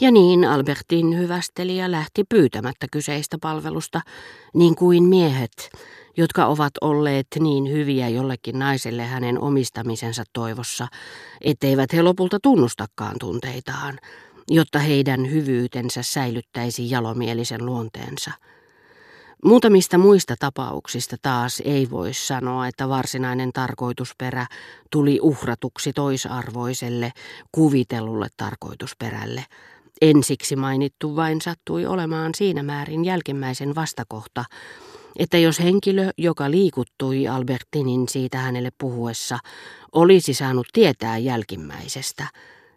Ja niin Albertin hyvästelijä lähti pyytämättä kyseistä palvelusta, niin kuin miehet, jotka ovat olleet niin hyviä jollekin naiselle hänen omistamisensa toivossa, etteivät he lopulta tunnustakaan tunteitaan, jotta heidän hyvyytensä säilyttäisi jalomielisen luonteensa. Muutamista muista tapauksista taas ei voi sanoa, että varsinainen tarkoitusperä tuli uhratuksi toisarvoiselle, kuvitellulle tarkoitusperälle. Ensiksi mainittu vain sattui olemaan siinä määrin jälkimmäisen vastakohta, että jos henkilö, joka liikuttui Albertinin siitä hänelle puhuessa, olisi saanut tietää jälkimmäisestä,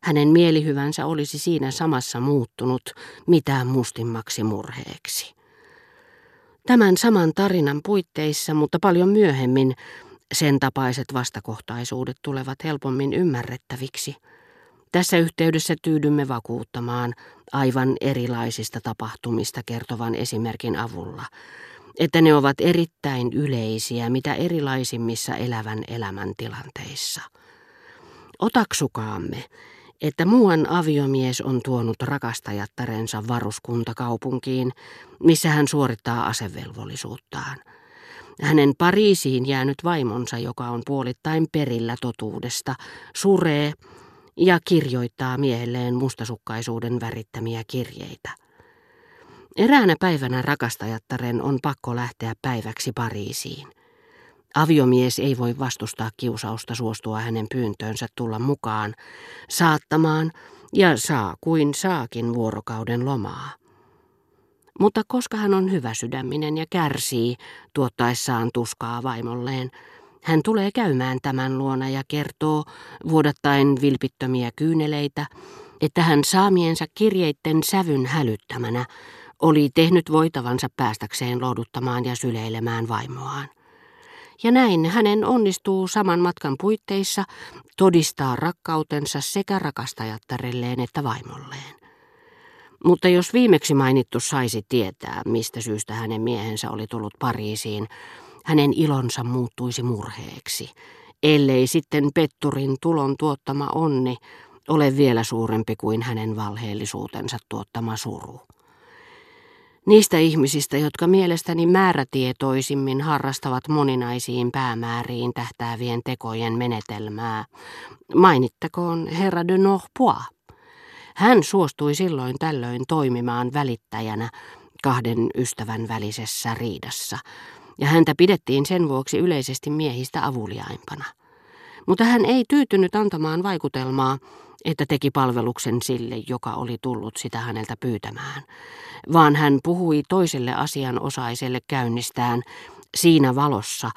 hänen mielihyvänsä olisi siinä samassa muuttunut mitään mustimmaksi murheeksi. Tämän saman tarinan puitteissa, mutta paljon myöhemmin, sen tapaiset vastakohtaisuudet tulevat helpommin ymmärrettäviksi. Tässä yhteydessä tyydymme vakuuttamaan aivan erilaisista tapahtumista kertovan esimerkin avulla, että ne ovat erittäin yleisiä mitä erilaisimmissa elävän elämän tilanteissa. Otaksukaamme, että muuan aviomies on tuonut rakastajattarensa varuskuntakaupunkiin, missä hän suorittaa asevelvollisuuttaan. Hänen Pariisiin jäänyt vaimonsa, joka on puolittain perillä totuudesta, suree ja kirjoittaa miehelleen mustasukkaisuuden värittämiä kirjeitä. Eräänä päivänä rakastajattaren on pakko lähteä päiväksi Pariisiin. Aviomies ei voi vastustaa kiusausta suostua hänen pyyntöönsä tulla mukaan, saattamaan ja saa kuin saakin vuorokauden lomaa. Mutta koska hän on hyvä sydäminen ja kärsii tuottaessaan tuskaa vaimolleen, hän tulee käymään tämän luona ja kertoo, vuodattaen vilpittömiä kyyneleitä, että hän saamiensa kirjeitten sävyn hälyttämänä oli tehnyt voitavansa päästäkseen lohduttamaan ja syleilemään vaimoaan. Ja näin hänen onnistuu saman matkan puitteissa todistaa rakkautensa sekä rakastajattarelleen että vaimolleen. Mutta jos viimeksi mainittu saisi tietää, mistä syystä hänen miehensä oli tullut Pariisiin, hänen ilonsa muuttuisi murheeksi, ellei sitten Petturin tulon tuottama onni ole vielä suurempi kuin hänen valheellisuutensa tuottama suru. Niistä ihmisistä, jotka mielestäni määrätietoisimmin harrastavat moninaisiin päämääriin tähtäävien tekojen menetelmää, mainittakoon herra de Norpois. Hän suostui silloin tällöin toimimaan välittäjänä kahden ystävän välisessä riidassa, ja häntä pidettiin sen vuoksi yleisesti miehistä avuliaimpana. Mutta hän ei tyytynyt antamaan vaikutelmaa, että teki palveluksen sille, joka oli tullut sitä häneltä pyytämään, vaan hän puhui toiselle asianosaiselle käynnistään siinä valossa,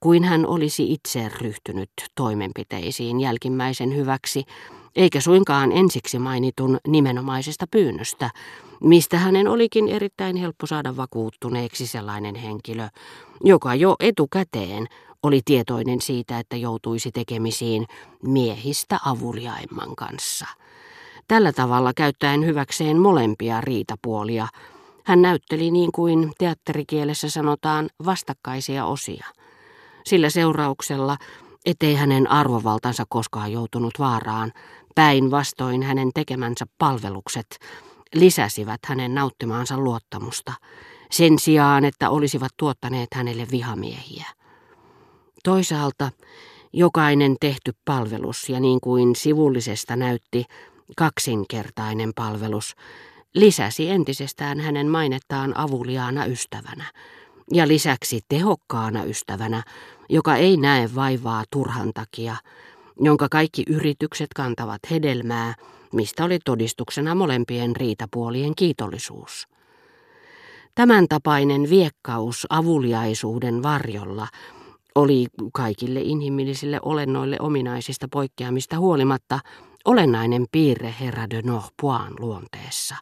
kuin hän olisi itse ryhtynyt toimenpiteisiin jälkimmäisen hyväksi, eikä suinkaan ensiksi mainitun nimenomaisesta pyynnöstä, mistä hänen olikin erittäin helppo saada vakuuttuneeksi sellainen henkilö, joka jo etukäteen oli tietoinen siitä, että joutuisi tekemisiin miehistä avuliaimman kanssa. Tällä tavalla käyttäen hyväkseen molempia riitapuolia, hän näytteli niin kuin teatterikielessä sanotaan vastakkaisia osia. Sillä seurauksella, ettei hänen arvovaltansa koskaan joutunut vaaraan, päinvastoin hänen tekemänsä palvelukset lisäsivät hänen nauttimaansa luottamusta, sen sijaan, että olisivat tuottaneet hänelle vihamiehiä. Toisaalta jokainen tehty palvelus ja niin kuin sivullisesta näytti kaksinkertainen palvelus lisäsi entisestään hänen mainettaan avuliaana ystävänä ja lisäksi tehokkaana ystävänä, joka ei näe vaivaa turhan takia, jonka kaikki yritykset kantavat hedelmää, mistä oli todistuksena molempien riitapuolien kiitollisuus. Tämän tapainen viekkaus avuliaisuuden varjolla oli kaikille inhimillisille olennoille ominaisista poikkeamista huolimatta olennainen piirre herra de Norpoin luonteessa.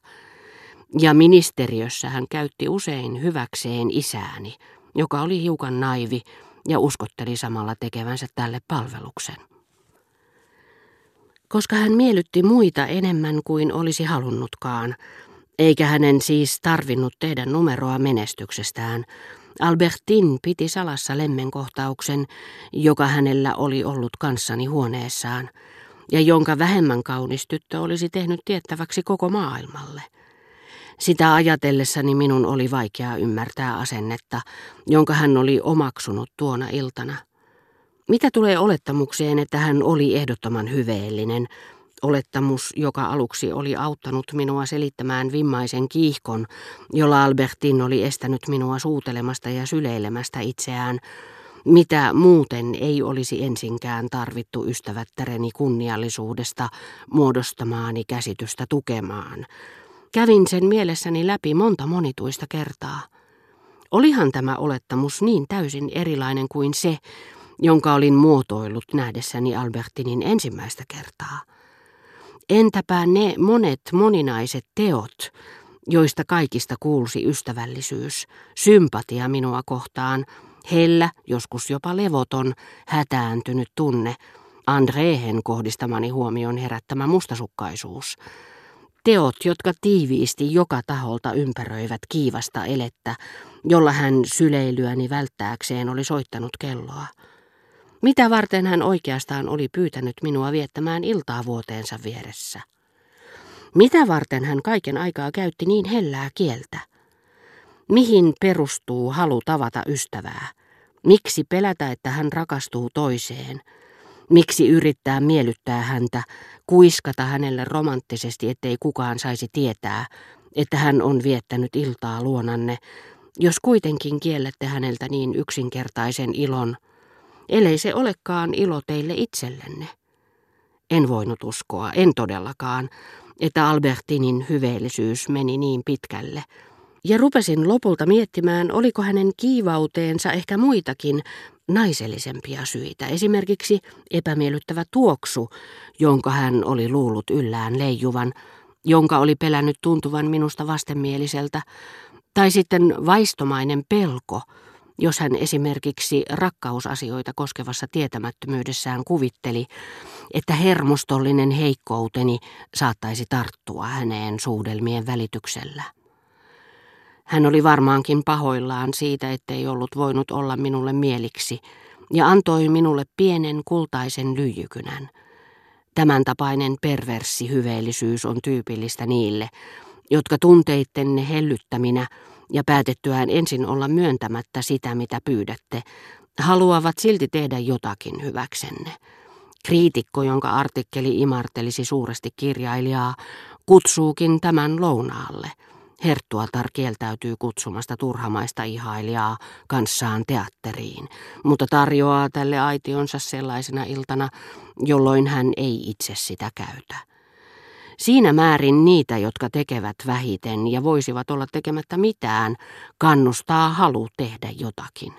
Ja ministeriössä hän käytti usein hyväkseen isääni, joka oli hiukan naivi ja uskotteli samalla tekevänsä tälle palveluksen. Koska hän miellytti muita enemmän kuin olisi halunnutkaan, eikä hänen siis tarvinnut tehdä numeroa menestyksestään, Albertin piti salassa lemmenkohtauksen, joka hänellä oli ollut kanssani huoneessaan, ja jonka vähemmän kaunis tyttö olisi tehnyt tiettäväksi koko maailmalle. Sitä ajatellessani minun oli vaikea ymmärtää asennetta, jonka hän oli omaksunut tuona iltana. Mitä tulee olettamukseen, että hän oli ehdottoman hyveellinen, olettamus, joka aluksi oli auttanut minua selittämään vimmaisen kiihkon, jolla Albertin oli estänyt minua suutelemasta ja syleilemästä itseään, mitä muuten ei olisi ensinkään tarvittu ystävättäreni kunniallisuudesta muodostamaani käsitystä tukemaan. Kävin sen mielessäni läpi monta monituista kertaa. Olihan tämä olettamus niin täysin erilainen kuin se, jonka olin muotoillut nähdessäni Albertinin ensimmäistä kertaa. Entäpä ne monet moninaiset teot, joista kaikista kuulsi ystävällisyys, sympatia minua kohtaan, hellä, joskus jopa levoton, hätääntynyt tunne, Andrehen kohdistamani huomion herättämä mustasukkaisuus. Teot, jotka tiiviisti joka taholta ympäröivät kiivasta elettä, jolla hän syleilyäni välttääkseen oli soittanut kelloa. Mitä varten hän oikeastaan oli pyytänyt minua viettämään iltaa vuoteensa vieressä? Mitä varten hän kaiken aikaa käytti niin hellää kieltä? Mihin perustuu halu tavata ystävää? Miksi pelätä, että hän rakastuu toiseen? Miksi yrittää miellyttää häntä, kuiskata hänelle romanttisesti, ettei kukaan saisi tietää, että hän on viettänyt iltaa luonanne, jos kuitenkin kiellette häneltä niin yksinkertaisen ilon, ellei se olekaan ilo teille itsellenne. En voinut uskoa, en todellakaan, että Albertinin hyveellisyys meni niin pitkälle. Ja rupesin lopulta miettimään, oliko hänen kiivauteensa ehkä muitakin naisellisempia syitä. Esimerkiksi epämiellyttävä tuoksu, jonka hän oli luullut yllään leijuvan, jonka oli pelännyt tuntuvan minusta vastenmieliseltä, tai sitten vaistomainen pelko, jos hän esimerkiksi rakkausasioita koskevassa tietämättömyydessään kuvitteli, että hermostollinen heikkouteni saattaisi tarttua häneen suudelmien välityksellä. Hän oli varmaankin pahoillaan siitä, ettei ollut voinut olla minulle mieliksi, ja antoi minulle pienen kultaisen lyijykynän. Tämän tapainen perverssi hyveellisyys on tyypillistä niille, jotka tunteittenne hellyttäminä ja päätettyään ensin olla myöntämättä sitä, mitä pyydätte, haluavat silti tehdä jotakin hyväksenne. Kriitikko, jonka artikkeli imartelisi suuresti kirjailijaa, kutsuukin tämän lounaalle. Herttuatar kieltäytyy kutsumasta turhamaista ihailijaa kanssaan teatteriin, mutta tarjoaa tälle aitionsa sellaisena iltana, jolloin hän ei itse sitä käytä. Siinä määrin niitä, jotka tekevät vähiten ja voisivat olla tekemättä mitään, kannustaa halu tehdä jotakin.